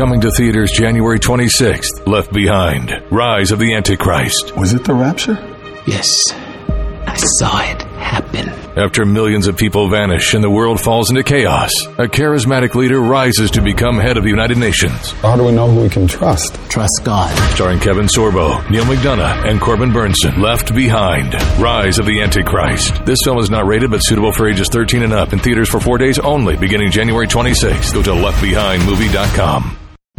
Coming to theaters January 26th, Left Behind, Rise of the Antichrist. Was it the rapture? Yes. I saw it happen. After millions of people vanish and the world falls into chaos, a charismatic leader rises to become head of the United Nations. How do we know who we can trust? Trust God. Starring Kevin Sorbo, Neal McDonough, and Corbin Bernsen. Left Behind, Rise of the Antichrist. This film is not rated but suitable for ages 13 and up in theaters for four days only beginning January 26th. Go to leftbehindmovie.com.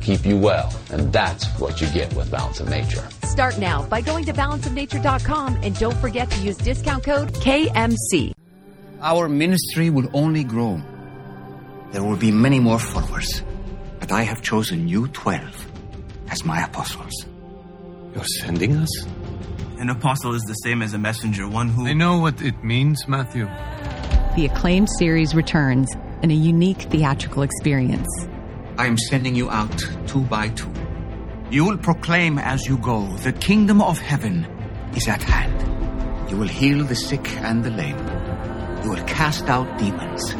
keep you well, and that's what you get with Balance of Nature. Start now by going to balanceofnature.com and don't forget to use discount code KMC. Our ministry will only grow. There will be many more followers, but I have chosen you 12 as my apostles. You're sending us? An apostle is the same as a messenger, one who. I know what it means, Matthew. The acclaimed series returns in a unique theatrical experience. I am sending you out two by two. You will proclaim as you go, the kingdom of heaven is at hand. You will heal the sick and the lame. You will cast out demons.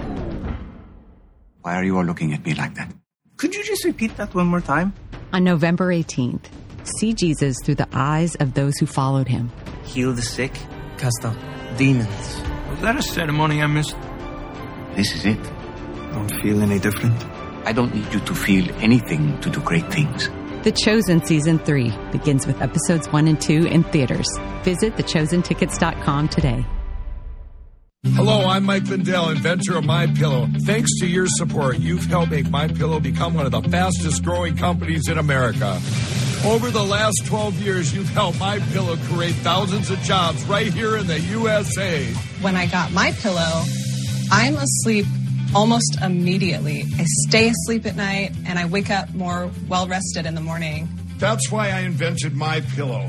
Why are you all looking at me like that? Could you just repeat that one more time? On November 18th, see Jesus through the eyes of those who followed him. Heal the sick, cast out demons. Was that a ceremony I missed? This is it. Don't feel any different. I don't need you to feel anything to do great things. The Chosen Season 3 begins with episodes 1 and 2 in theaters. Visit thechosentickets.com today. Hello, I'm Mike Lindell, inventor of My Pillow. Thanks to your support, you've helped make My Pillow become one of the fastest growing companies in America. Over the last 12 years, you've helped My Pillow create thousands of jobs right here in the USA. When I got My Pillow, I'm asleep almost immediately. I stay asleep at night and I wake up more well rested in the morning. That's why I invented My Pillow.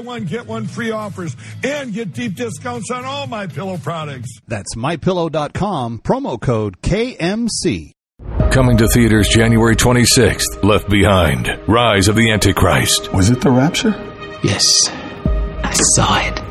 one get one free offers and get deep discounts on all my pillow products. That's mypillow.com promo code KMC. Coming to theaters January 26th, Left Behind, Rise of the Antichrist. Was it the rapture? Yes. I saw it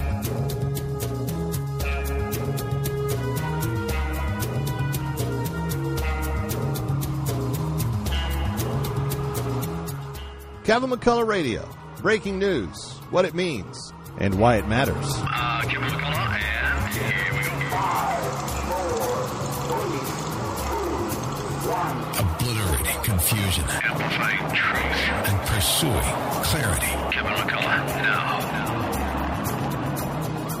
Kevin McCullough Radio. Breaking news, what it means, and why it matters. Uh, Kevin McCullough, and here we go. Obliterating confusion. Amplifying truth. And pursuing clarity. Kevin McCullough, now.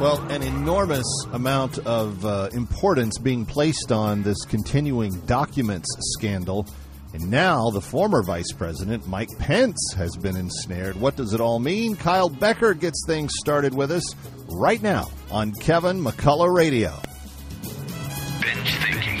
Well, an enormous amount of uh, importance being placed on this continuing documents scandal. And now the former Vice President, Mike Pence, has been ensnared. What does it all mean? Kyle Becker gets things started with us right now on Kevin McCullough Radio. Thinking.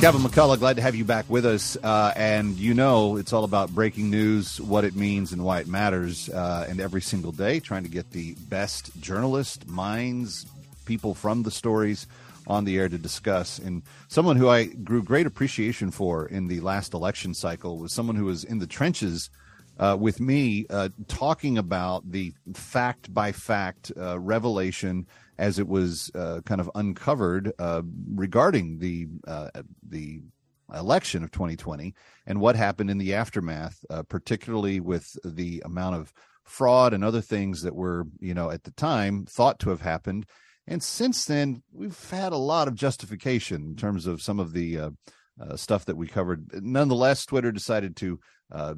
Kevin McCullough, glad to have you back with us. Uh, and you know, it's all about breaking news, what it means, and why it matters. Uh, and every single day, trying to get the best journalists, minds, people from the stories on the air to discuss. And someone who I grew great appreciation for in the last election cycle was someone who was in the trenches uh, with me, uh, talking about the fact by fact uh, revelation as it was uh, kind of uncovered uh, regarding the uh, the election of 2020 and what happened in the aftermath, uh, particularly with the amount of fraud and other things that were, you know, at the time thought to have happened. And since then, we've had a lot of justification in terms of some of the uh, stuff that we covered. Nonetheless, Twitter decided to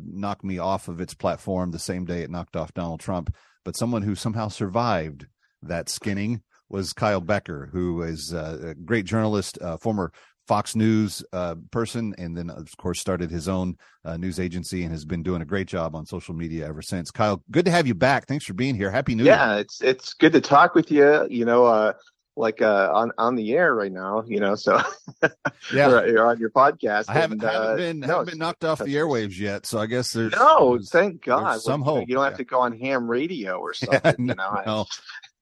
knock me off of its platform the same day it knocked off Donald Trump. But someone who somehow survived that skinning was Kyle Becker, who is uh, a great journalist, uh, former Fox News uh, person, and then of course started his own uh, news agency and has been doing a great job on social media ever since. Kyle, good to have you back. Thanks for being here. Happy New yeah, Year. Yeah, it's it's good to talk with you. You know, uh, like uh, on on the air right now. You know, so yeah, you're on your podcast. I haven't, and, haven't been no, haven't been knocked off the airwaves yet, so I guess there's no. there's- thank God. some hope. You don't have Yeah. to go on ham radio or something. Yeah, you know, no.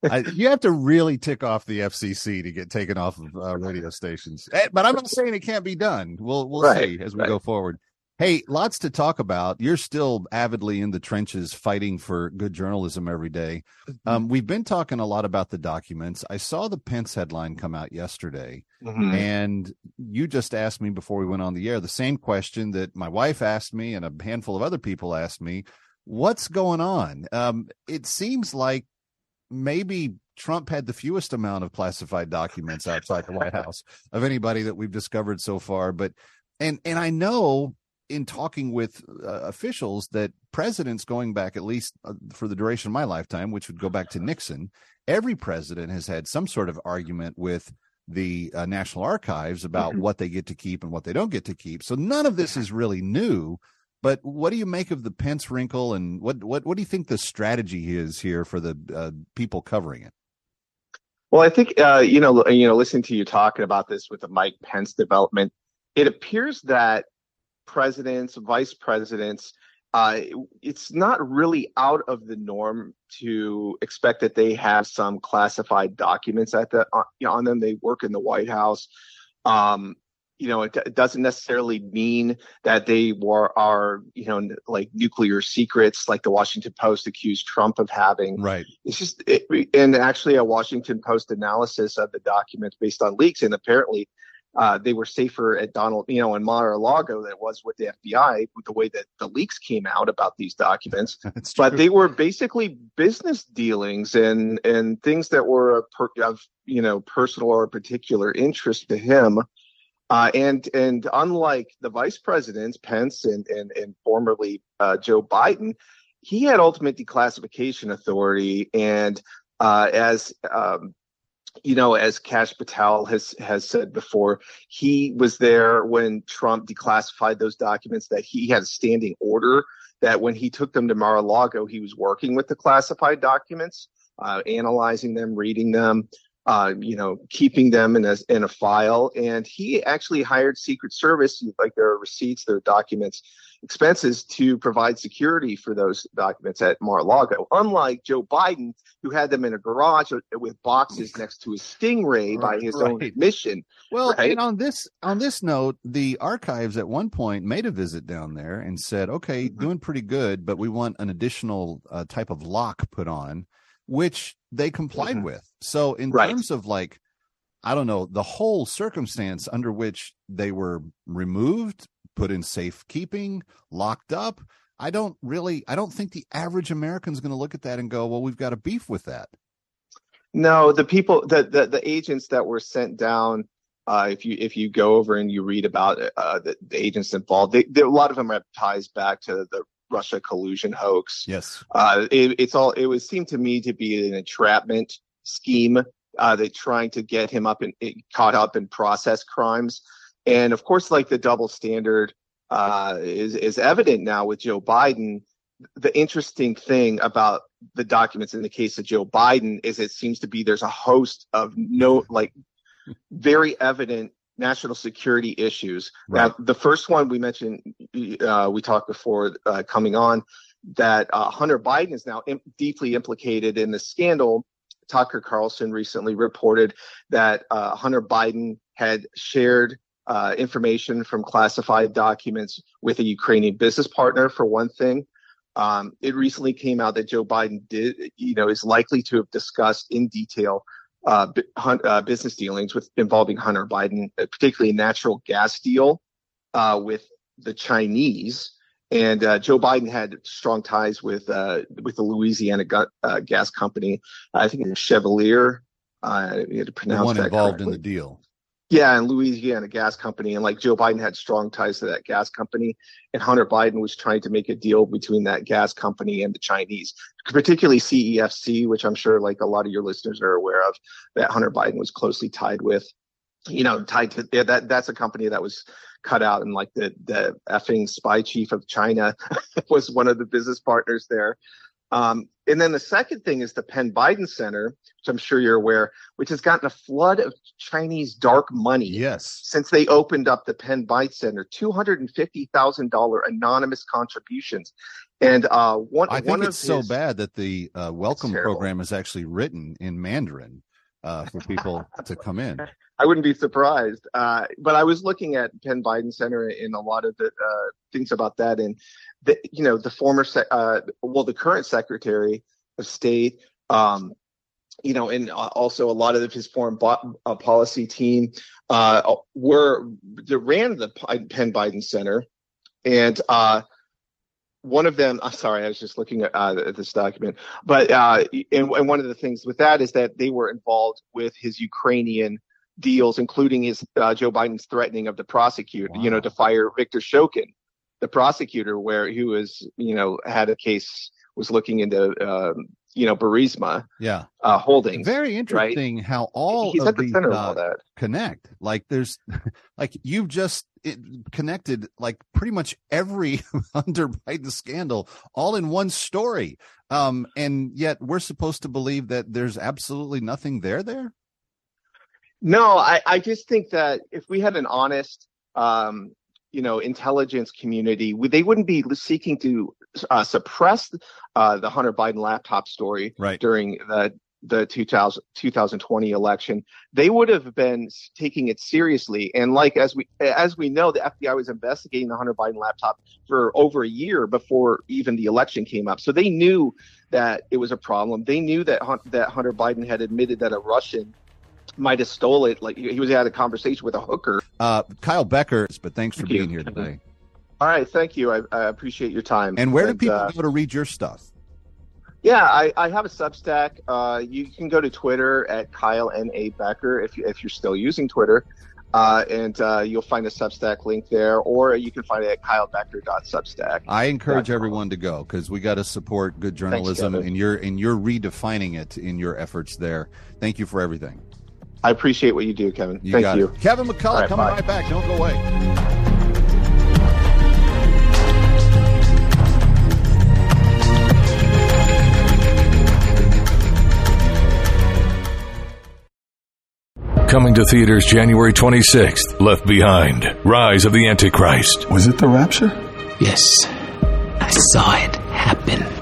I, you have to really tick off the FCC to get taken off of uh, radio stations. Eh, But I'm not saying it can't be done. We'll we'll Right, see as we right. go forward. Hey, lots to talk about. You're still avidly in the trenches fighting for good journalism every day. Mm-hmm. Um, we've been talking a lot about the documents. I saw the Pence headline come out yesterday, Mhm. and you just asked me before we went on the air the same question that my wife asked me and a handful of other people asked me. What's going on? Um, it seems like maybe Trump had the fewest amount of classified documents outside the White House of anybody that we've discovered so far. But and and I know in talking with uh, officials that presidents going back at least uh, for the duration of my lifetime, which would go back to Nixon, every president has had some sort of argument with the uh, National Archives about what they get to keep and what they don't get to keep. So none of this is really new. But what do you make of the Pence wrinkle, and what what what do you think the strategy is here for the uh, people covering it? Well, I think uh, you know, you know, listening to you talking about this with the Mike Pence development, it appears that presidents, vice presidents, uh, it's not really out of the norm to expect that they have some classified documents at the on, you know, on them. They work in the White House. Um, you know, it, it doesn't necessarily mean that they were are you know like nuclear secrets, like the Washington Post accused Trump of having. Right. It's just, it, and actually, a Washington Post analysis of the documents based on leaks, and apparently, uh, they were safer at Donald, you know, in Mar-a-Lago than it was with the FBI, with the way that the leaks came out about these documents. but they were basically business dealings and and things that were a per, of you know personal or particular interest to him. Uh, and and unlike the vice presidents, Pence and and, and formerly uh, Joe Biden, he had ultimate declassification authority. And uh, as um, you know, as Kash Patel has has said before, he was there when Trump declassified those documents. That he had a standing order that when he took them to Mar-a-Lago, he was working with the classified documents, uh, analyzing them, reading them, uh, you know, keeping them in a in a file. And he actually hired Secret Service, like there are receipts, there are documents, expenses to provide security for those documents at Mar-a-Lago. Unlike Joe Biden, who had them in a garage with boxes next to his Stingray by his own admission. Well, right? and on this on this note, the archives at one point made a visit down there and said, "Okay, Mm-hmm. doing pretty good, but we want an additional uh, type of lock put on," which they complied Mhm. with. So, in Right. terms of like, I don't know, the whole circumstance under which they were removed, put in safekeeping, locked up. I don't really, I don't think the average American's going to look at that and go, "Well, we've got a beef with that." No, the people, the the, the agents that were sent down. Uh, if you if you go over and you read about uh, the, the agents involved, they, they, a lot of them have ties back to the Russia collusion hoax. Yes. Uh, it, it's all, it would seem to me to be an entrapment scheme. Uh, they're trying to get him up and caught up in process crimes. And of course, like the double standard, uh, is, is evident now with Joe Biden. The interesting thing about the documents in the case of Joe Biden is it seems to be there's a host of no, like very evident national security issues. Right. Now, the first one we mentioned, uh, we talked before uh, coming on, that uh, Hunter Biden is now Im- deeply implicated in the scandal. Tucker Carlson recently reported that uh, Hunter Biden had shared uh, information from classified documents with a Ukrainian business partner, for one thing. Um, it recently came out that Joe Biden did, you know, is likely to have discussed in detail uh, uh, business dealings with involving Hunter Biden, uh, particularly a natural gas deal uh, with the Chinese. And uh, Joe Biden had strong ties with uh, with the Louisiana gas company. I think it's Chevalier. Uh, you had to pronounce the one that involved correctly. in the deal. Yeah, and Louisiana Gas Company, and like Joe Biden had strong ties to that gas company, and Hunter Biden was trying to make a deal between that gas company and the Chinese, particularly CEFC, which I'm sure like a lot of your listeners are aware of, that Hunter Biden was closely tied with. You know, tied to that. That's a company that was cut out, and like the the effing spy chief of China was one of the business partners there. Um, and then the second thing is the Penn Biden Center, which I'm sure you're aware, which has gotten a flood of Chinese dark money. Yes. Since they opened up the Penn Biden Center, two hundred and fifty thousand dollar anonymous contributions, and uh, one. I think one it's so his- bad that the uh, welcome program is actually written in Mandarin uh, for people to come in. I wouldn't be surprised. Uh, but I was looking at Penn Biden Center and a lot of the uh, things about that, and the, you know, the former, uh, well, the current Secretary of State, um, you know, and also a lot of his foreign uh, policy team uh, were that ran the Penn Biden Center, and uh, one of them. I'm sorry, I was just looking at, uh, at this document, but uh, and, and one of the things with that is that they were involved with his Ukrainian deals, including his uh, Joe Biden's threatening of the prosecutor, you know, to fire Victor Shokin, the prosecutor, where he was, you know, had a case was looking into, um, you know, Burisma Yeah. uh, holdings. Very right? interesting how all He's of at the these, center of all that. connect. Like there's, like you've just it connected like pretty much every Hunter Biden scandal all in one story. Um, and yet we're supposed to believe that there's absolutely nothing there there. No, I, I just think that if we had an honest, um, you know, intelligence community they wouldn't be seeking to uh, suppress uh, the Hunter Biden laptop story right. during the the 2000, 2020 election. They would have been taking it seriously. And like as we as we know, the FBI was investigating the Hunter Biden laptop for over a year before even the election came up. So they knew that it was a problem. They knew that that Hunter Biden had admitted that a Russian might have stole it. Like he was had a conversation with a hooker. Uh, Kyle Becker, but thanks for Thank you. being here today. All right, thank you. I, I appreciate your time. And where do people uh, go to read your stuff? Yeah, I, I have a Substack. Uh, you can go to Twitter at Kyle N A Becker if you, if you're still using Twitter, uh, and uh, you'll find a Substack link there, or you can find it at kylebecker.substack. I encourage everyone to go because we got to support good journalism, Kevin. and you're and you're redefining it in your efforts there. Thank you for everything. I appreciate what you do, Kevin. You Thank got you. it. Kevin McCullough All right, coming bye. right back. Don't go away. Coming to theaters January 26th, Left Behind, Rise of the Antichrist. Was it the rapture? Yes. I saw it happen.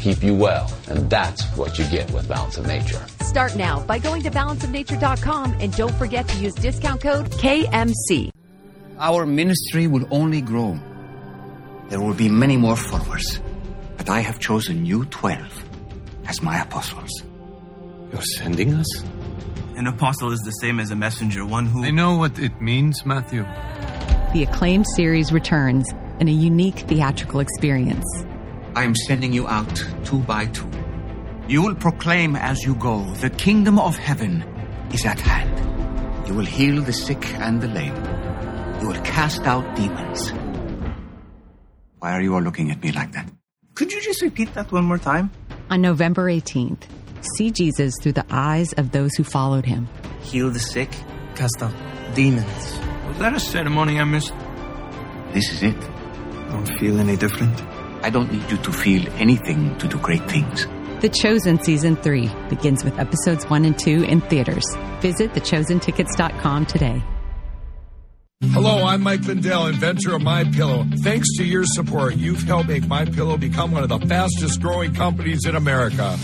keep you well, and that's what you get with Balance of Nature. Start now by going to balanceofnature.com and don't forget to use discount code KMC. Our ministry will only grow. There will be many more followers, but I have chosen you 12 as my apostles. You're sending us? An apostle is the same as a messenger, one who. I know what it means, Matthew. The acclaimed series returns in a unique theatrical experience. I am sending you out two by two. You will proclaim as you go, the kingdom of heaven is at hand. You will heal the sick and the lame. You will cast out demons. Why are you all looking at me like that? Could you just repeat that one more time? On November 18th, see Jesus through the eyes of those who followed him. Heal the sick, cast out demons. Was that a ceremony I missed? This is it. I don't feel any different. I don't need you to feel anything to do great things. The Chosen Season 3 begins with episodes 1 and 2 in theaters. Visit thechosentickets.com today. Hello, I'm Mike Lindell, inventor of My Pillow. Thanks to your support, you've helped make My Pillow become one of the fastest growing companies in America.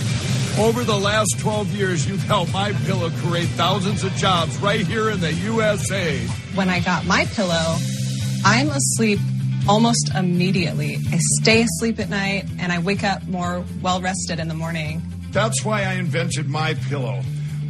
Over the last 12 years, you've helped My Pillow create thousands of jobs right here in the USA. When I got My Pillow, I'm asleep almost immediately. I stay asleep at night and I wake up more well rested in the morning. That's why I invented My Pillow.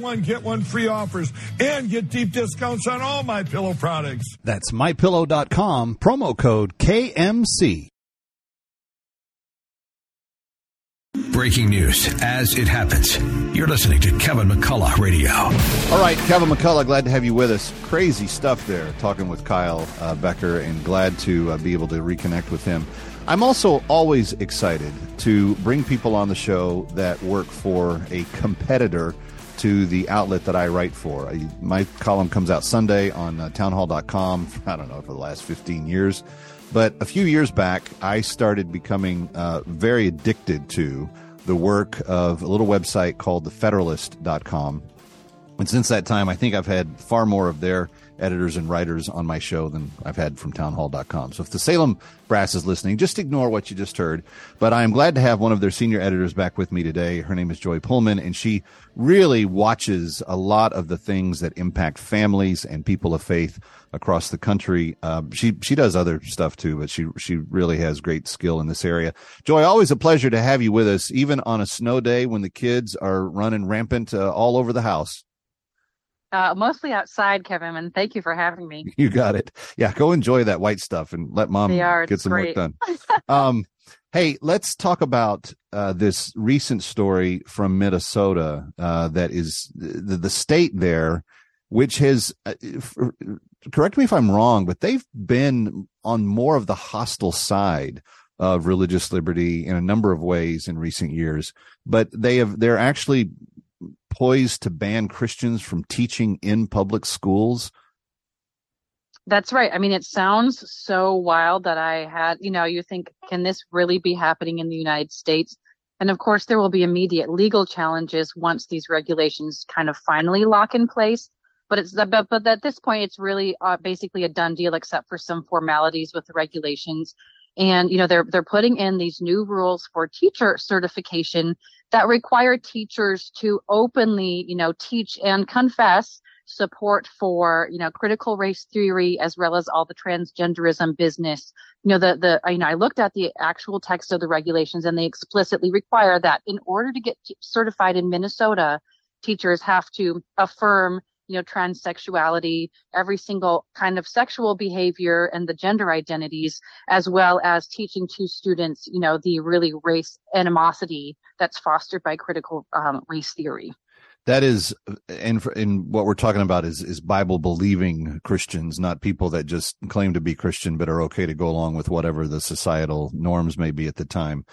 one get one free offers and get deep discounts on all my pillow products. That's mypillow.com promo code KMC. Breaking news as it happens. You're listening to Kevin McCullough Radio. All right, Kevin McCullough, glad to have you with us. Crazy stuff there, talking with Kyle uh, Becker, and glad to uh, be able to reconnect with him. I'm also always excited to bring people on the show that work for a competitor to the outlet that I write for. I, my column comes out Sunday on uh, townhall.com, I don't know, for the last 15 years. But a few years back, I started becoming uh, very addicted to the work of a little website called thefederalist.com. And since that time, I think I've had far more of their editors and writers on my show than I've had from townhall.com. So if the Salem brass is listening, just ignore what you just heard. But I am glad to have one of their senior editors back with me today. Her name is Joy Pullmann, and she really watches a lot of the things that impact families and people of faith across the country. Uh, she she does other stuff too, but she she really has great skill in this area. Joy, always a pleasure to have you with us, even on a snow day when the kids are running rampant uh, all over the house. Uh, mostly outside, Kevin, and thank you for having me. You got it. Yeah, go enjoy that white stuff and let mom get some great. work done. um, hey, let's talk about uh, this recent story from Minnesota uh, that is the, the state there, which has, uh, correct me if I'm wrong, but they've been on more of the hostile side of religious liberty in a number of ways in recent years. But they have, they're actually poised to ban Christians from teaching in public schools. That's right. I mean, it sounds so wild that I had, you know, you think, can this really be happening in the United States? And of course, there will be immediate legal challenges once these regulations kind of finally lock in place. But it's but, but at this point, it's really uh, basically a done deal, except for some formalities with the regulations. And you know, they're they're putting in these new rules for teacher certification that require teachers to openly, you know, teach and confess support for you know critical race theory as well as all the transgenderism business. You know the the you know i looked at the actual text of the regulations and they explicitly require that in order to get certified in minnesota teachers have to affirm you know transsexuality every single kind of sexual behavior and the gender identities as well as teaching to students you know the really race animosity that's fostered by critical um, race theory. That is and in what we're talking about is is bible believing christians not people that just claim to be christian but are okay to go along with whatever the societal norms may be at the time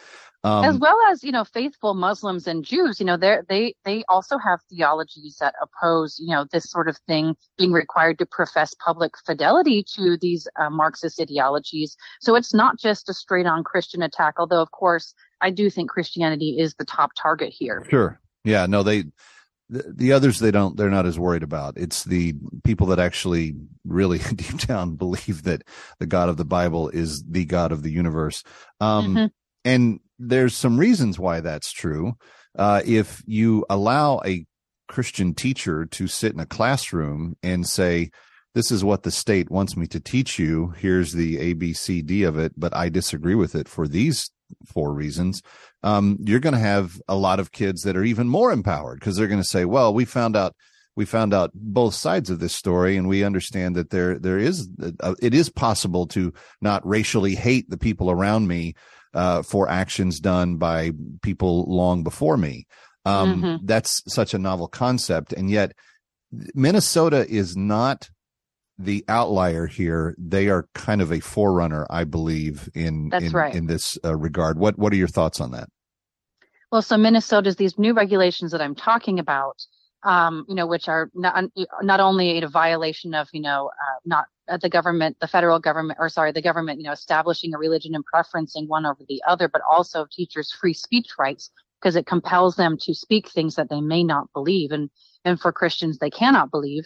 um, as well as you know faithful muslims and jews you know they they they also have theologies that oppose you know this sort of thing being required to profess public fidelity to these uh, marxist ideologies. So it's not just a straight on christian attack although of course i do think christianity is the top target here. Sure. Yeah no they the, the others they don't they're not as worried about. It's the people that actually really deep down believe that the god of the bible is the god of the universe. Um, mm-hmm. and there's some reasons why that's true. Uh, if you allow a christian teacher to sit in a classroom and say this is what the state wants me to teach you. Here's the abcd of it but i disagree with it for these four reasons um, you're going to have a lot of kids that are even more empowered because they're going to say, well, we found out we found out both sides of this story and we understand that there there is uh, it is possible to not racially hate the people around me uh, for actions done by people long before me um, mm-hmm. that's such a novel concept and yet minnesota is not the outlier here. They are kind of a forerunner, I believe, in That's in, right. in this uh, regard. What what are your thoughts on that? Well, so Minnesota's these new regulations that I'm talking about, um, you know, which are not not only a violation of, you know, uh, not the government, the federal government, or sorry, the government, you know, establishing a religion and preferencing one over the other, but also teachers' free speech rights because it compels them to speak things that they may not believe, and and for Christians they cannot believe.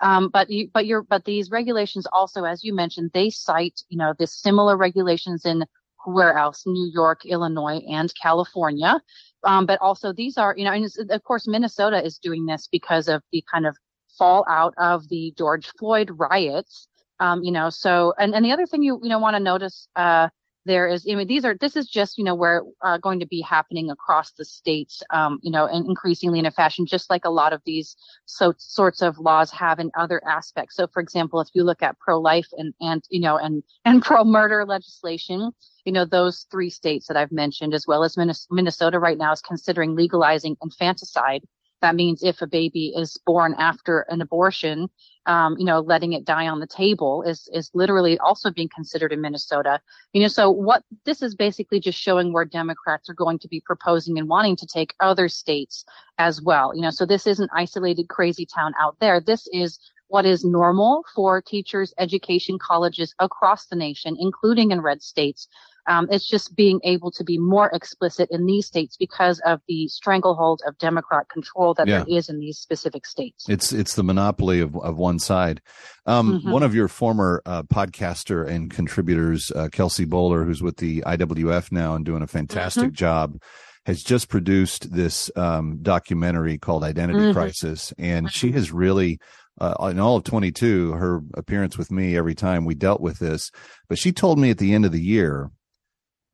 Um, but you, but you're, but these regulations also, as you mentioned, they cite, you know, the similar regulations in where else? New York, Illinois, and California. Um, but also these are, you know, and of course, Minnesota is doing this because of the kind of fallout of the George Floyd riots. Um, you know, so, and, and the other thing you, you know, want to notice, uh, there is, I mean, these are, this is just, you know, where uh, going to be happening across the states, um, you know, and increasingly in a fashion, just like a lot of these so sorts of laws have in other aspects. So, for example, if you look at pro-life and, and, you know, and, and pro-murder legislation, you know, those three states that I've mentioned, as well as Minnesota right now is considering legalizing infanticide. That means if a baby is born after an abortion, um, you know, letting it die on the table is is literally also being considered in Minnesota. You know, so what this is basically just showing where Democrats are going to be proposing and wanting to take other states as well. You know, so this isn't isolated crazy town out there. This is what is normal for teachers, education colleges across the nation, including in red states, um, it's just being able to be more explicit in these states because of the stranglehold of Democrat control that yeah. there is in these specific states. It's it's the monopoly of of one side. Um, mm-hmm. One of your former uh, podcaster and contributors, uh, Kelsey Bolar, who's with the IWF now and doing a fantastic mm-hmm. job has just produced this um, documentary called Identity mm-hmm. Crisis, and she mm-hmm. has really. Uh, in all of 22, her appearance with me every time we dealt with this, but she told me at the end of the year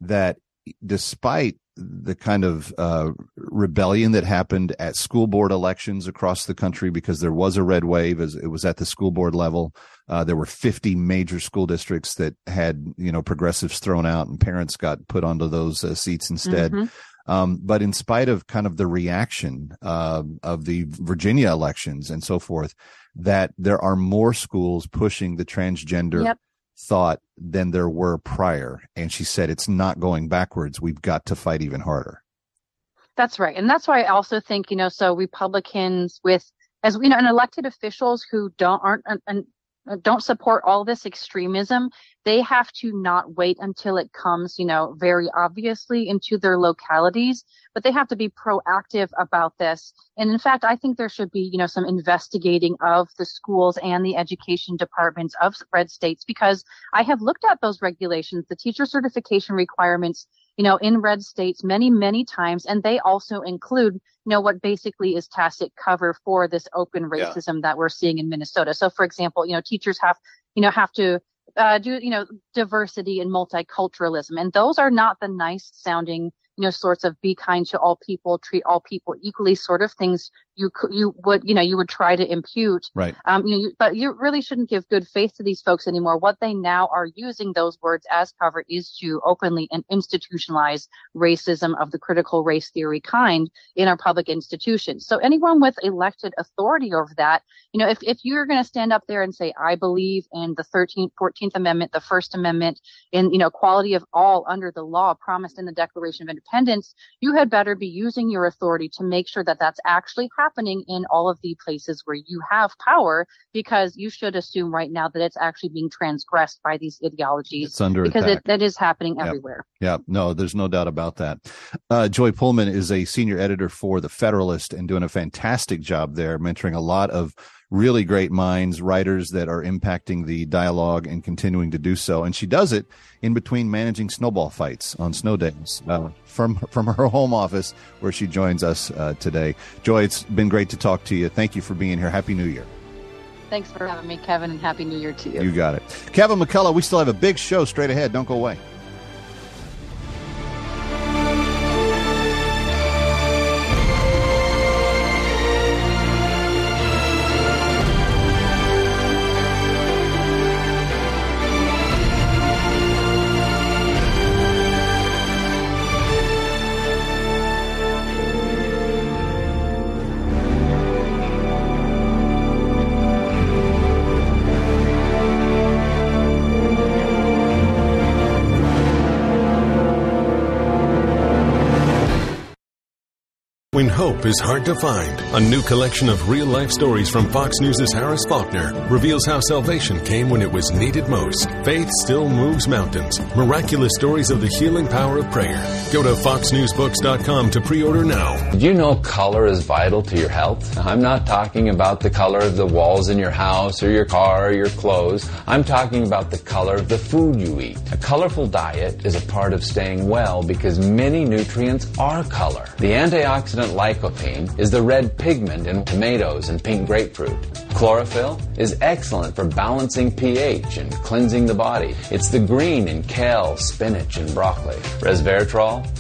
that despite the kind of uh, rebellion that happened at school board elections across the country because there was a red wave as it was at the school board level uh, there were 50 major school districts that had you know progressives thrown out and parents got put onto those uh, seats instead mm-hmm. Um, but in spite of kind of the reaction uh, of the virginia elections and so forth that there are more schools pushing the transgender yep thought than there were prior. And she said, it's not going backwards. We've got to fight even harder. That's right. And that's why I also think, you know, so Republicans with, as you know, and elected officials who don't, aren't, and don't support all this extremism, they have to not wait until it comes, you know, very obviously into their localities, but they have to be proactive about this. And in fact, I think there should be, you know, some investigating of the schools and the education departments of red states because I have looked at those regulations, the teacher certification requirements you know, in red states many, many times. And they also include, you know, what basically is tacit cover for this open racism yeah. that we're seeing in Minnesota. So, for example, you know, teachers have, you know, have to uh, do, you know, diversity and multiculturalism. And those are not the nice sounding you know, sorts of be kind to all people, treat all people equally, sort of things you you would you know you would try to impute. Right. Um, you know, you, but you really shouldn't give good faith to these folks anymore. What they now are using those words as cover is to openly and institutionalize racism of the critical race theory kind in our public institutions. So anyone with elected authority over that, you know, if if you're going to stand up there and say I believe in the 13th, 14th Amendment, the First Amendment, in you know equality of all under the law promised in the Declaration of Independence independence, you had better be using your authority to make sure that that's actually happening in all of the places where you have power, because you should assume right now that it's actually being transgressed by these ideologies. It's under because attack. it, that is happening Yep. everywhere. Yeah, no, there's no doubt about that. Uh, Joy Pullmann is a senior editor for The Federalist and doing a fantastic job there, mentoring a lot of really great minds, writers that are impacting the dialogue and continuing to do so. And she does it in between managing snowball fights on snow days uh, from from her home office where she joins us uh, today. Joy, it's been great to talk to you. Thank you for being here. Happy New Year. Thanks for having me, Kevin, and Happy New Year to you. You got it. Kevin McCullough, we still have a big show straight ahead. Don't go away. Hope is hard to find, a new collection of real life stories from Fox News' Harris Faulkner reveals how salvation came when it was needed most. Faith still moves mountains. Miraculous stories of the healing power of prayer. Go to foxnewsbooks.com to pre order now. Did you know color is vital to your health? I'm not talking about the color of the walls in your house or your car or your clothes. I'm talking about the color of the food you eat. A colorful diet is a part of staying well because many nutrients are color. The antioxidant lycopene is the red pigment in tomatoes and pink grapefruit. Chlorophyll is excellent for balancing pH and cleansing the body. It's the green in kale, spinach, and broccoli. Resveratrol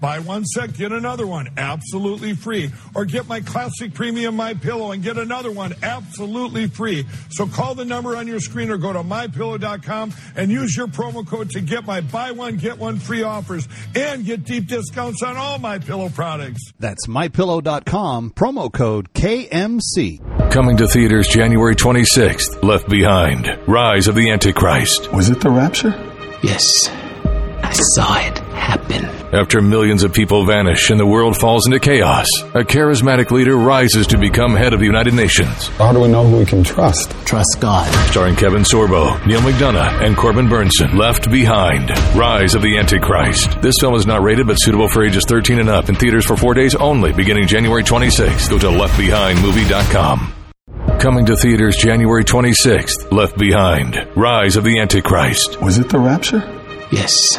Buy one set, get another one absolutely free. Or get my classic premium My Pillow and get another one absolutely free. So call the number on your screen or go to mypillow.com and use your promo code to get my buy one, get one free offers and get deep discounts on all my pillow products. That's mypillow.com, promo code KMC. Coming to theaters January 26th, Left Behind, Rise of the Antichrist. Was it the rapture? Yes. I saw it happen. After millions of people vanish and the world falls into chaos, a charismatic leader rises to become head of the United Nations. How do we know who we can trust? Trust God. Starring Kevin Sorbo, Neal McDonough, and Corbin Bernsen. Left Behind, Rise of the Antichrist. This film is not rated but suitable for ages 13 and up in theaters for four days only beginning January 26th. Go to leftbehindmovie.com. Coming to theaters January 26th, Left Behind, Rise of the Antichrist. Was it the rapture? Yes.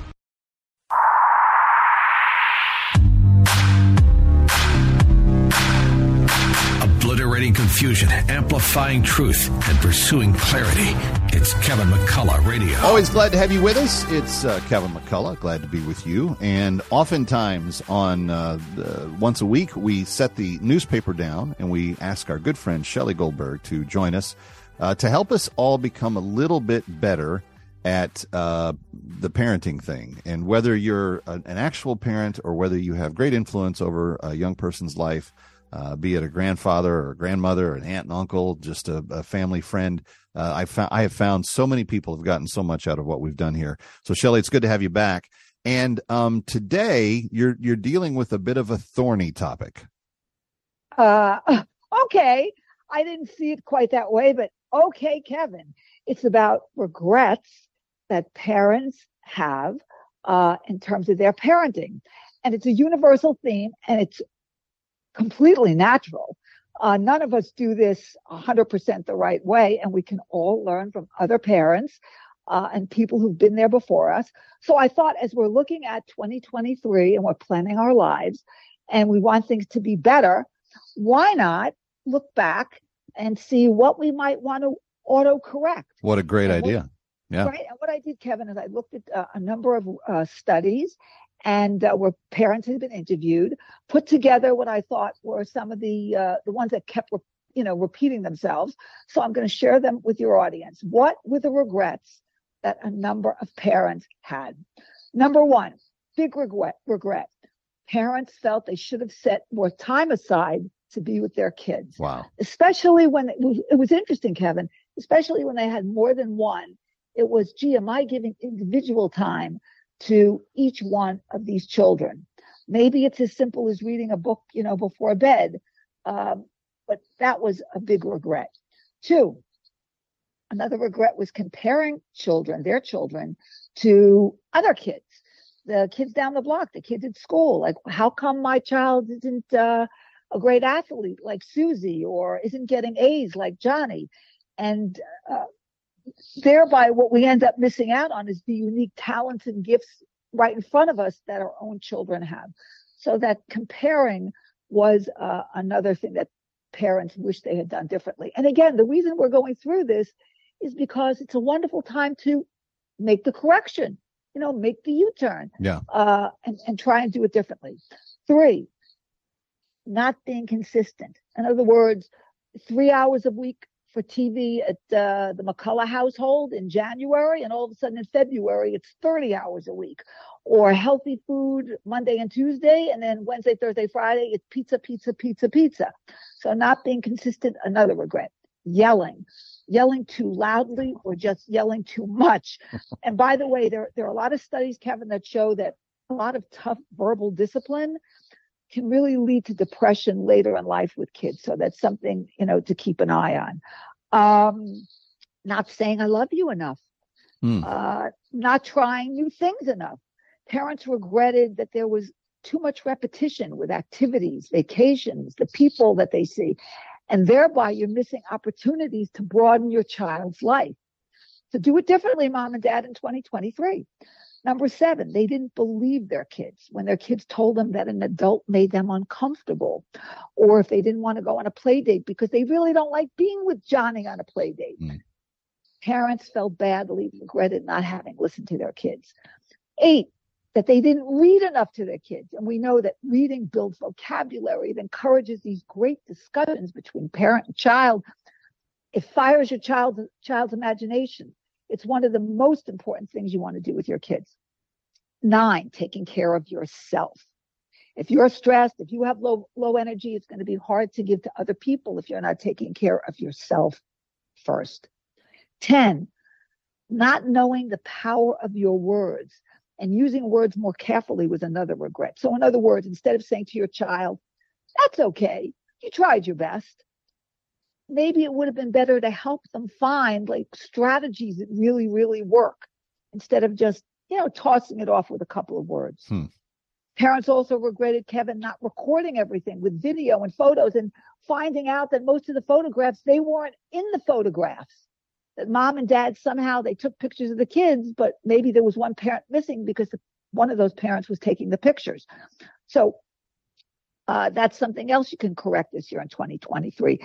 confusion, amplifying truth, and pursuing clarity. It's Kevin McCullough Radio. Always glad to have you with us. It's uh, Kevin McCullough. Glad to be with you. And oftentimes, on uh, the, once a week, we set the newspaper down and we ask our good friend Shelley Goldberg to join us uh, to help us all become a little bit better at uh, the parenting thing. And whether you're an actual parent or whether you have great influence over a young person's life, uh, be it a grandfather or a grandmother or an aunt and uncle, just a, a family friend. Uh, I found I have found so many people have gotten so much out of what we've done here. So Shelley, it's good to have you back. And um, today you're you're dealing with a bit of a thorny topic. Uh, okay, I didn't see it quite that way, but okay, Kevin. It's about regrets that parents have uh, in terms of their parenting, and it's a universal theme, and it's completely natural. Uh, none of us do this 100% the right way, and we can all learn from other parents uh, and people who've been there before us. So I thought as we're looking at 2023 and we're planning our lives and we want things to be better, why not look back and see what we might want to auto correct? What a great and idea. What, yeah. Right. And what I did, Kevin, is I looked at uh, a number of uh, studies and uh, where parents had been interviewed, put together what I thought were some of the uh, the ones that kept you know repeating themselves. So I'm going to share them with your audience. What were the regrets that a number of parents had? Number one, big regret. Regret. Parents felt they should have set more time aside to be with their kids. Wow. Especially when it was, it was interesting, Kevin. Especially when they had more than one. It was, gee, am I giving individual time to each one of these children. Maybe it's as simple as reading a book, you know, before bed. Um, but that was a big regret. Two, another regret was comparing children, their children, to other kids, the kids down the block, the kids at school. Like, how come my child isn't uh, a great athlete like Susie or isn't getting A's like Johnny? And uh, thereby what we end up missing out on is the unique talents and gifts right in front of us that our own children have. So that comparing was uh, another thing that parents wish they had done differently. And again, the reason we're going through this is because it's a wonderful time to make the correction, you know, make the U-turn, yeah, uh, and and try and do it differently. Three, not being consistent. In other words, three hours a week for TV at uh, the McCullough household in January, and all of a sudden in February it's 30 hours a week. Or healthy food Monday and Tuesday, and then Wednesday, Thursday, Friday it's pizza, pizza, pizza, pizza. So not being consistent, another regret. Yelling, yelling too loudly or just yelling too much. and by the way, there there are a lot of studies, Kevin, that show that a lot of tough verbal discipline can really lead to depression later in life with kids. So that's something, you know, to keep an eye on. Um, not saying I love you enough. Mm. Uh, not trying new things enough. Parents regretted that there was too much repetition with activities, vacations, the people that they see. And thereby you're missing opportunities to broaden your child's life. So do it differently, mom and dad, in 2023. Number seven, they didn't believe their kids when their kids told them that an adult made them uncomfortable, or if they didn't want to go on a play date because they really don't like being with Johnny on a play date. Mm. Parents felt badly, regretted not having listened to their kids. Eight, that they didn't read enough to their kids. And we know that reading builds vocabulary. It encourages these great discussions between parent and child. It fires your child's, child's imagination. It's one of the most important things you want to do with your kids. Nine, taking care of yourself. If you're stressed, if you have low, low energy, it's going to be hard to give to other people if you're not taking care of yourself first. 10, not knowing the power of your words and using words more carefully was another regret. So in other words, instead of saying to your child, that's okay, you tried your best, maybe it would have been better to help them find like strategies that really, really work instead of just, you know, tossing it off with a couple of words. Hmm. Parents also regretted Kevin not recording everything with video and photos and finding out that most of the photographs, they weren't in the photographs. That mom and dad somehow they took pictures of the kids, but maybe there was one parent missing because the, one of those parents was taking the pictures. So uh, that's something else you can correct this year in 2023.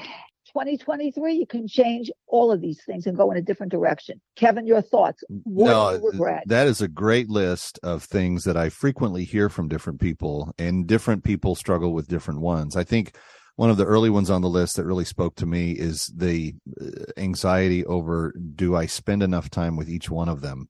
2023, you can change all of these things and go in a different direction. Kevin, your thoughts? What no, you regret? that is a great list of things that I frequently hear from different people, and different people struggle with different ones. I think one of the early ones on the list that really spoke to me is the uh, anxiety over do I spend enough time with each one of them?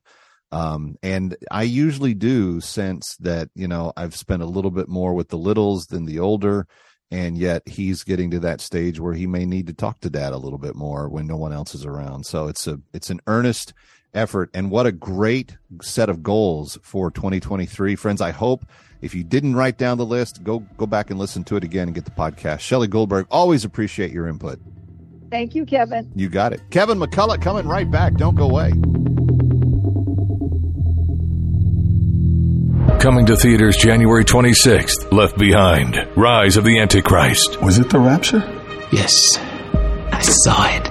Um, and I usually do sense that, you know, I've spent a little bit more with the littles than the older. And yet he's getting to that stage where he may need to talk to dad a little bit more when no one else is around. So it's a, it's an earnest effort. And what a great set of goals for 2023. Friends, I hope if you didn't write down the list, go, go back and listen to it again and get the podcast. Shelley Goldberg, always appreciate your input. Thank you, Kevin. You got it. Kevin McCullough coming right back. Don't go away. Coming to theaters January 26th, Left Behind, Rise of the Antichrist. Was it the rapture? Yes. I saw it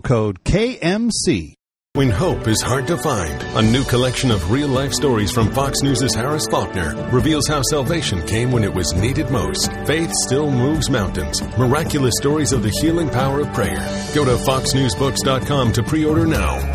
code KMC. When hope is hard to find, a new collection of real life stories from Fox News' Harris Faulkner reveals how salvation came when it was needed most. Faith still moves mountains. Miraculous stories of the healing power of prayer. Go to foxnewsbooks.com to pre order now.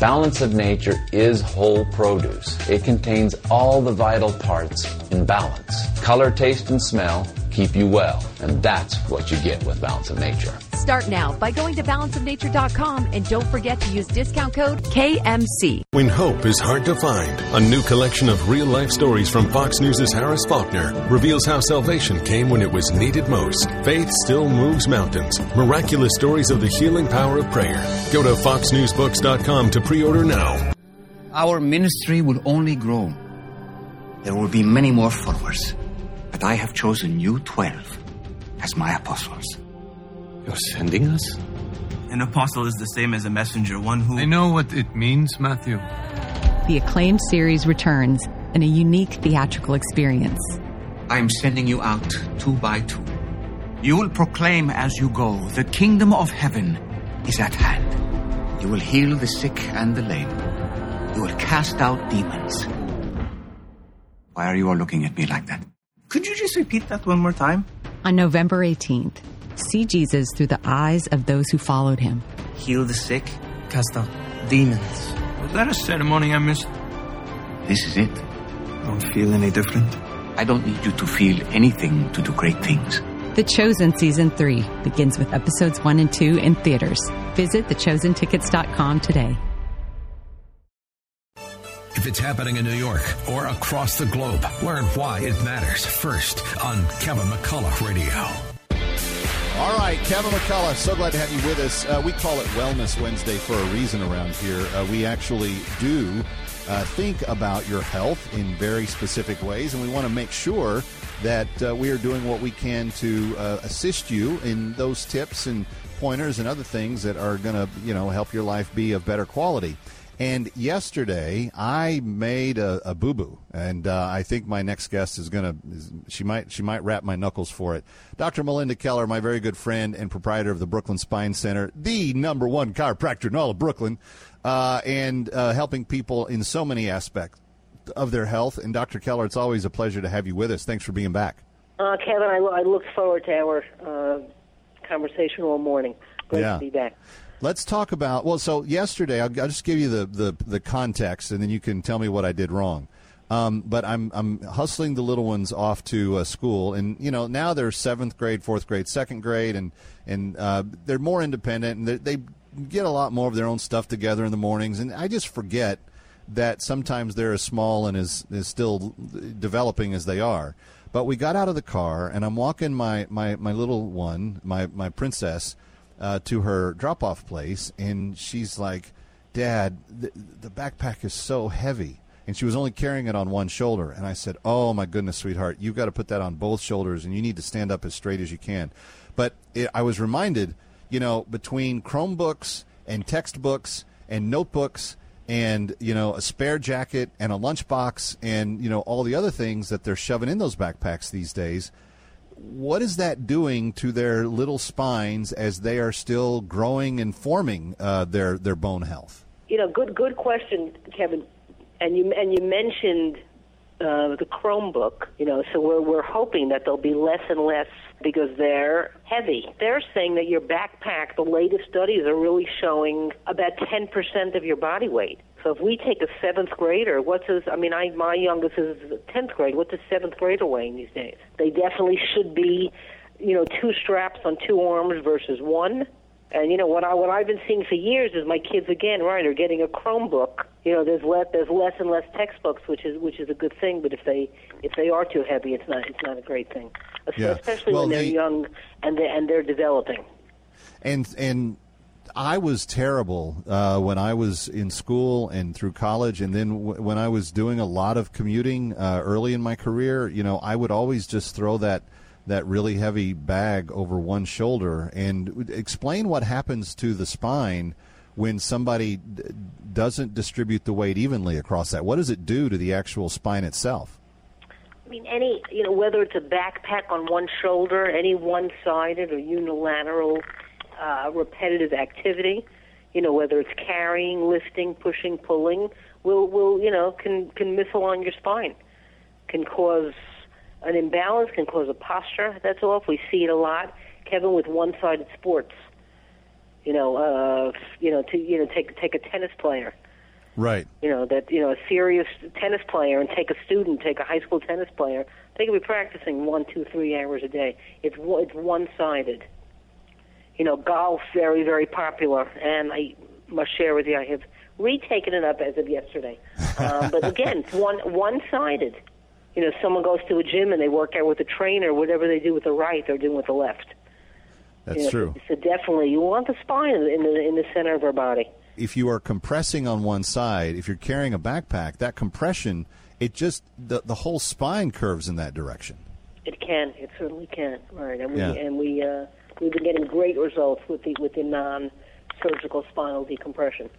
Balance of nature is whole produce. It contains all the vital parts in balance. Color, taste, and smell keep you well, and that's what you get with Balance of Nature. Start now by going to balanceofnature.com and don't forget to use discount code KMC. When hope is hard to find, a new collection of real life stories from Fox News' Harris Faulkner reveals how salvation came when it was needed most. Faith still moves mountains. Miraculous stories of the healing power of prayer. Go to foxnewsbooks.com to pre order now. Our ministry will only grow. There will be many more followers. But I have chosen you 12 as my apostles. You're sending us? An apostle is the same as a messenger, one who. I know what it means, Matthew. The acclaimed series returns in a unique theatrical experience. I am sending you out two by two. You will proclaim as you go, the kingdom of heaven is at hand. You will heal the sick and the lame. You will cast out demons. Why are you all looking at me like that? Could you just repeat that one more time? On November 18th, see Jesus through the eyes of those who followed him. Heal the sick, cast out demons. Was that a ceremony I missed? This is it. Don't feel any different? I don't need you to feel anything to do great things. The Chosen Season 3 begins with episodes 1 and 2 in theaters. Visit thechosentickets.com today. It's happening in New York or across the globe, learn why it matters first on Kevin McCullough Radio. All right, Kevin McCullough, so glad to have you with us. Uh, we call it Wellness Wednesday for a reason around here. Uh, we actually do uh, think about your health in very specific ways, and we want to make sure that uh, we are doing what we can to uh, assist you in those tips and pointers and other things that are going to, you know, help your life be of better quality. And yesterday, I made a, a boo boo, and uh, I think my next guest is gonna. Is, she might she might wrap my knuckles for it. Dr. Melinda Keller, my very good friend and proprietor of the Brooklyn Spine Center, the number one chiropractor in all of Brooklyn, uh, and uh, helping people in so many aspects of their health. And Dr. Keller, it's always a pleasure to have you with us. Thanks for being back. Uh, Kevin, I, I look forward to our uh, conversation all morning. Great Yeah. to be back. Let's talk about well. So yesterday, I'll, I'll just give you the, the the context, and then you can tell me what I did wrong. Um, but I'm I'm hustling the little ones off to uh, school, and you know now they're seventh grade, fourth grade, second grade, and and uh, they're more independent, and they, get a lot more of their own stuff together in the mornings. And I just forget that sometimes they're as small and as, as still developing as they are. But we got out of the car, and I'm walking my my, my little one, my my princess, uh, to her drop off place, and she's like, "Dad, the, the backpack is so heavy." And she was only carrying it on one shoulder. And I said, Oh, my goodness, sweetheart, you've got to put that on both shoulders and you need to stand up as straight as you can. But it, I was reminded, you know, between Chromebooks and textbooks and notebooks and, you know, a spare jacket and a lunchbox and, you know, all the other things that they're shoving in those backpacks these days, what is that doing to their little spines as they are still growing and forming uh, their, their bone health? You know, good good question, Kevin. And you and you mentioned uh, the Chromebook. You know, so we're we're hoping that there'll be less and less because they're heavy. They're saying that your backpack. The latest studies are really showing about ten percent of your body weight. So if we take a seventh grader, what's his? I mean, I my youngest is tenth grade. What's a seventh grader weighing these days? They definitely should be, you know, two straps on two arms versus one. And you know what I what I've been seeing for years is my kids again, right, are getting a Chromebook. You know, there's less there's less and less textbooks, which is which is a good thing. But if they if they are too heavy, it's not it's not a great thing, Yeah. especially Well, when they're the- young and they and they're developing. and and I was terrible uh, when I was in school and through college, and then w- when I was doing a lot of commuting uh, early in my career. You know, I would always just throw that that really heavy bag over one shoulder and explain what happens to the spine when somebody d- doesn't distribute the weight evenly across that. What does it do to the actual spine itself? I mean, any you know whether it's a backpack on one shoulder, any one-sided or unilateral uh, repetitive activity, you know whether it's carrying, lifting, pushing, pulling, will will you know can can misalign your spine, can cause an imbalance, can cause a posture that's off. We see it a lot, Kevin, with one-sided sports. You know, uh, you know, to you know, take take a tennis player Right. you know that you know a serious tennis player and take a student take a high school tennis player they could be practicing one two three hours a day it's it's one sided you know golf very very popular and i must share with you i have retaken it up as of yesterday um, but again it's one one sided you know someone goes to a gym and they work out with a trainer whatever they do with the right they're doing with the left That's You know, true. so definitely you want the spine in the in the center of our body if you are compressing on one side, if you're carrying a backpack, that compression, it just the the whole spine curves in that direction. It can. It certainly can. Right, and we Yeah. and we uh, we've been getting great results with the with the non-surgical spinal decompression.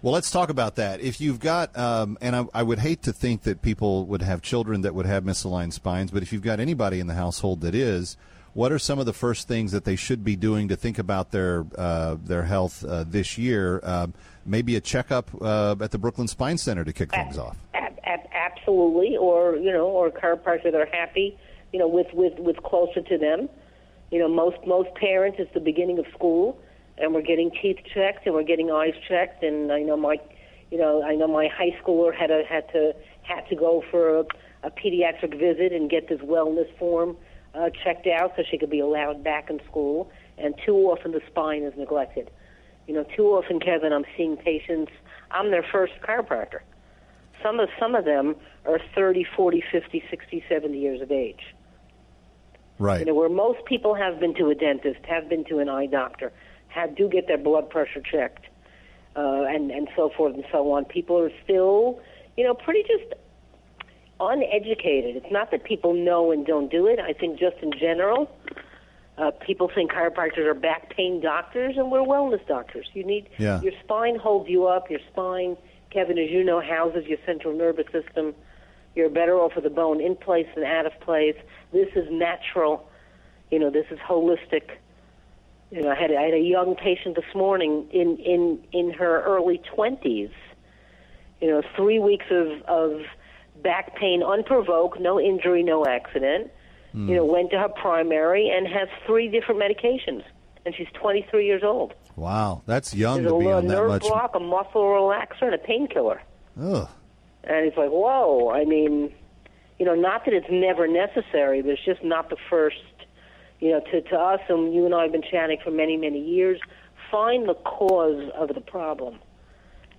Well, let's talk about that. If you've got, um, and I, I would hate to think that people would have children that would have misaligned spines, but if you've got anybody in the household that is, what are some of the first things that they should be doing to think about their uh, their health uh, this year? Um, maybe a checkup uh, at the Brooklyn Spine Center to kick things off. Ab- ab- absolutely, or you know, or chiropractors that are happy, you know, with with with closer to them. You know, most most parents it's the beginning of school, and we're getting teeth checked and we're getting eyes checked, and I know my, you know, I know my high schooler had a had to had to go for a, a pediatric visit and get this wellness form uh, checked out so she could be allowed back in school. And too often the spine is neglected. You know, too often, Kevin, I'm seeing patients. I'm their first chiropractor. Some of some of them are 30, 40, 50, 60, 70 years of age. Right. You know, where most people have been to a dentist, have been to an eye doctor, have do get their blood pressure checked, uh, and and so forth and so on. People are still, you know, pretty just uneducated. It's not that people know and don't do it. I think just in general, uh, people think chiropractors are back pain doctors, and we're wellness doctors. You need Yeah. your spine holds you up. Your spine, Kevin, as you know, houses your central nervous system. You're better off with the bone in place than out of place. This is natural. You know, this is holistic. You know, I had I had a young patient this morning in in in her early twenties. You know, three weeks of of back pain, unprovoked, no injury, no accident. You know, hmm. went to her primary and has three different medications, and she's 23 years old. Wow, that's young There's to a, be a on that nerve much. block, a muscle relaxer, and a painkiller. Ugh. And it's like, whoa. I mean, you know, not that it's never necessary, but it's just not the first. You know, to to us, and you and I have been chatting for many many years. Find the cause of the problem.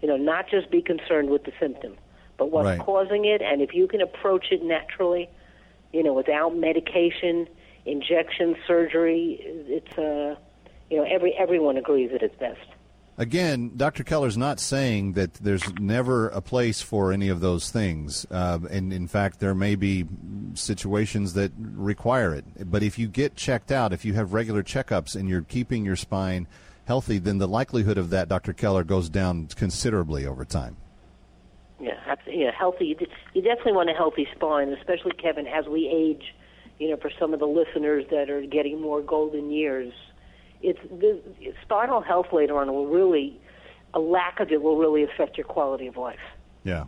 You know, not just be concerned with the symptom, but what's Right. causing it. And if you can approach it naturally, you know, without medication, injection, surgery, it's uh, you know, every everyone agrees that it's best. Again, Dr. Keller's not saying that there's never a place for any of those things. Uh, and in fact, there may be situations that require it. But if you get checked out, if you have regular checkups and you're keeping your spine healthy, then the likelihood of that, Dr. Keller, goes down considerably over time. Yeah. Yeah, healthy. You definitely want a healthy spine, especially Kevin as we age. You know, for some of the listeners that are getting more golden years, it's the spinal health later on will really, a lack of it will really affect your quality of life. Yeah.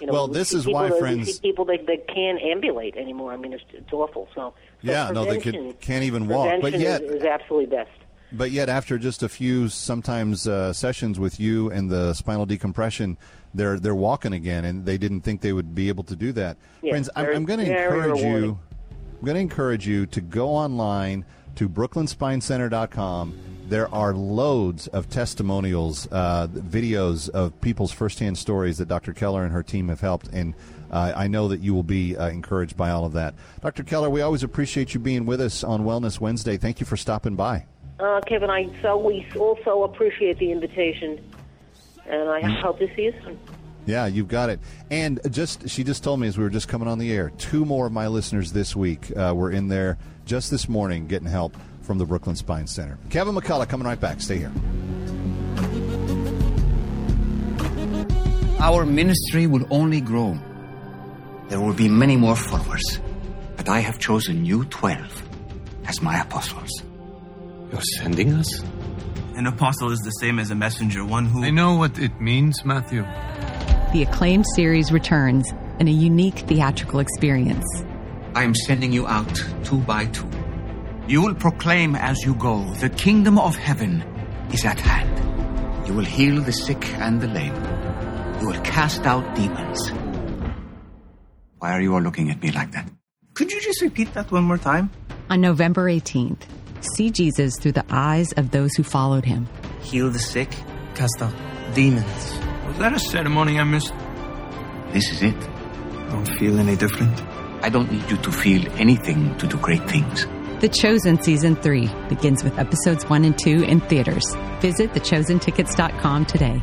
You know, well, we this is why, that- friends. people that, that can't ambulate anymore. I mean, it's, it's awful. So, so Yeah, no, they could- can't even walk. But yet- is, is absolutely best. But yet, after just a few, sometimes uh, sessions with you and the spinal decompression, they're they're walking again, and they didn't think they would be able to do that. Yeah, Friends, I'm, I'm going to encourage rewarding. you. I'm going to encourage you to go online to brooklynspinecenter.com. There are loads of testimonials, uh, videos of people's firsthand stories that Dr. Keller and her team have helped, and uh, I know that you will be uh, encouraged by all of that. Dr. Keller, we always appreciate you being with us on Wellness Wednesday. Thank you for stopping by. Uh, Kevin, I so we also appreciate the invitation, and I hope to see you soon. Yeah, you've got it. And just she just told me as we were just coming on the air, two more of my listeners this week uh, were in there just this morning getting help from the Brooklyn Spine Center. Kevin McCullough coming right back. Stay here. Our ministry will only grow. There will be many more followers. But I have chosen you 12 as my apostles. You're sending us? An apostle is the same as a messenger, one who. I know what it means, Matthew. The acclaimed series returns in a unique theatrical experience. I am sending you out two by two. You will proclaim as you go, the kingdom of heaven is at hand. You will heal the sick and the lame. You will cast out demons. Why are you all looking at me like that? Could you just repeat that one more time? On November 18th, see Jesus through the eyes of those who followed him. Heal the sick, cast out demons. Was that a ceremony I missed? This is it. Don't feel any different. I don't need you to feel anything to do great things. The Chosen Season 3 begins with episodes 1 and 2 in theaters. Visit thechosentickets.com today.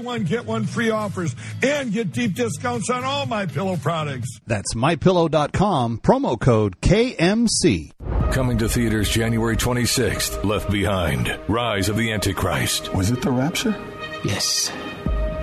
one get one free offers and get deep discounts on all my pillow products. That's mypillow.com, promo code KMC. Coming to theaters January 26th, Left Behind, Rise of the Antichrist. Was it the rapture? Yes.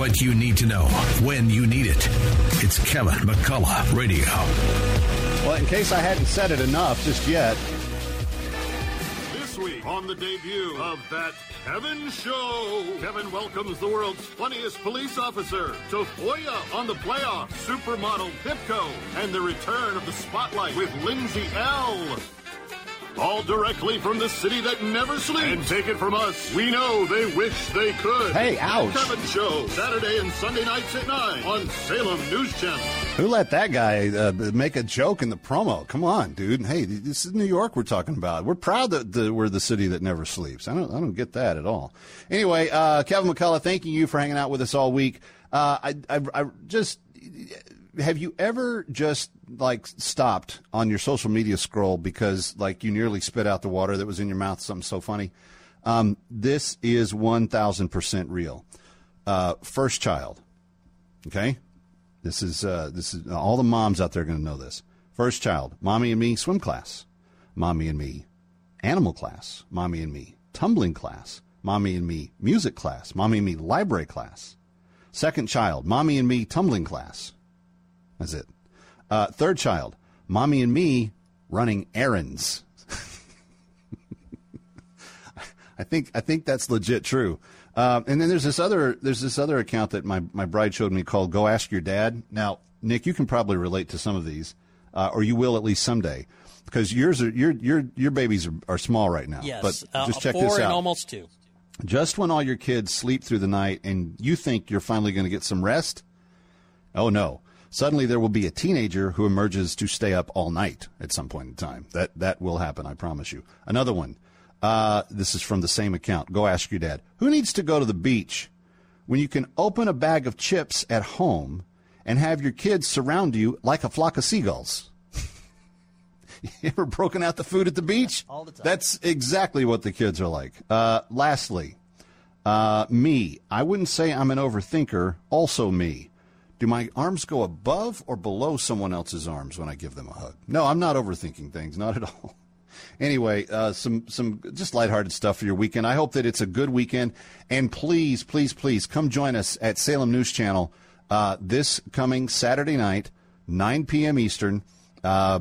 What you need to know when you need it. It's Kevin McCullough Radio. Well, in case I hadn't said it enough just yet, This week on the debut of That Kevin Show, Kevin welcomes the world's funniest police officer, Tafoya on the playoff, supermodel Pipko, and the return of the spotlight with Lindsay L. All directly from the city that never sleeps. And take it from us, we know they wish they could. Hey, ouch. Kevin Show, Saturday and Sunday nights at 9 on Salem News Channel. who let that guy uh, make a joke in the promo? Come on, dude. Hey, this is New York we're talking about. We're proud that the, we're the city that never sleeps. I don't, I don't get that at all. Anyway, uh, Kevin McCullough, thanking you for hanging out with us all week. Uh, I, I, I just have you ever just like stopped on your social media scroll because like you nearly spit out the water that was in your mouth? Something so funny. Um, this is one thousand percent real. Uh, first child. Okay, this is uh, this is all the moms out there are going to know this. First child, mommy and me swim class, mommy and me animal class, mommy and me tumbling class, mommy and me music class, mommy and me library class. Second child, mommy and me tumbling class. That's it. Uh, third child, mommy and me running errands. I think I think that's legit true. Uh, and then there's this other there's this other account that my, my bride showed me called Go Ask Your Dad. Now, Nick, you can probably relate to some of these, uh, or you will at least someday, because yours are your your your babies are, are small right now. Yes, but just uh, check four this and out. almost two. Just when all your kids sleep through the night and you think you're finally going to get some rest, oh no. Suddenly there will be a teenager who emerges to stay up all night at some point in time. That that will happen, I promise you. Another one. Uh, this is from the same account. Go ask your dad. Who needs to go to the beach when you can open a bag of chips at home and have your kids surround you like a flock of seagulls? you ever broken out the food at the beach? All the time. That's exactly what the kids are like. Uh, lastly, uh, me. I wouldn't say I'm an overthinker. Also, me. Do my arms go above or below someone else's arms when I give them a hug? No, I'm not overthinking things. Not at all. Anyway, uh, some some just lighthearted stuff for your weekend. I hope that it's a good weekend. And please, please, please come join us at Salem News Channel uh, this coming Saturday night, 9 p.m. Eastern. Uh,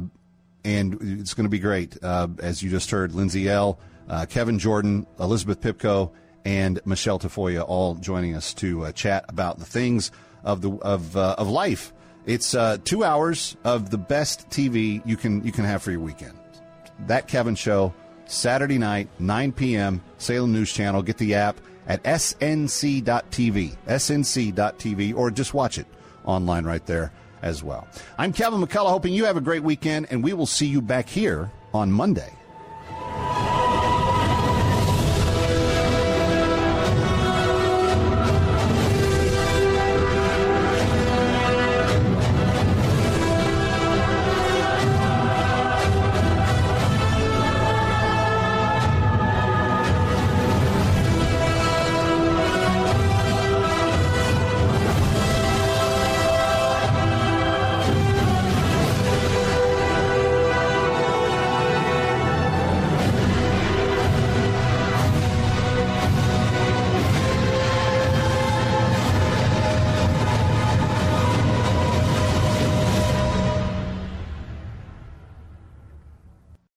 and it's going to be great. Uh, as you just heard, Lindsay L., uh, Kevin Jordan, Elizabeth Pipko, and Michelle Tafoya all joining us to uh, chat about the things of the of uh, of life It's uh, two hours of the best TV you can you can have for your weekend. That Kevin Show, Saturday night, 9 p.m. Salem News Channel. Get the app at snc.tv, snc.tv, or just watch it online right there as well. I'm Kevin McCullough, hoping you have a great weekend, and we will see you back here on Monday.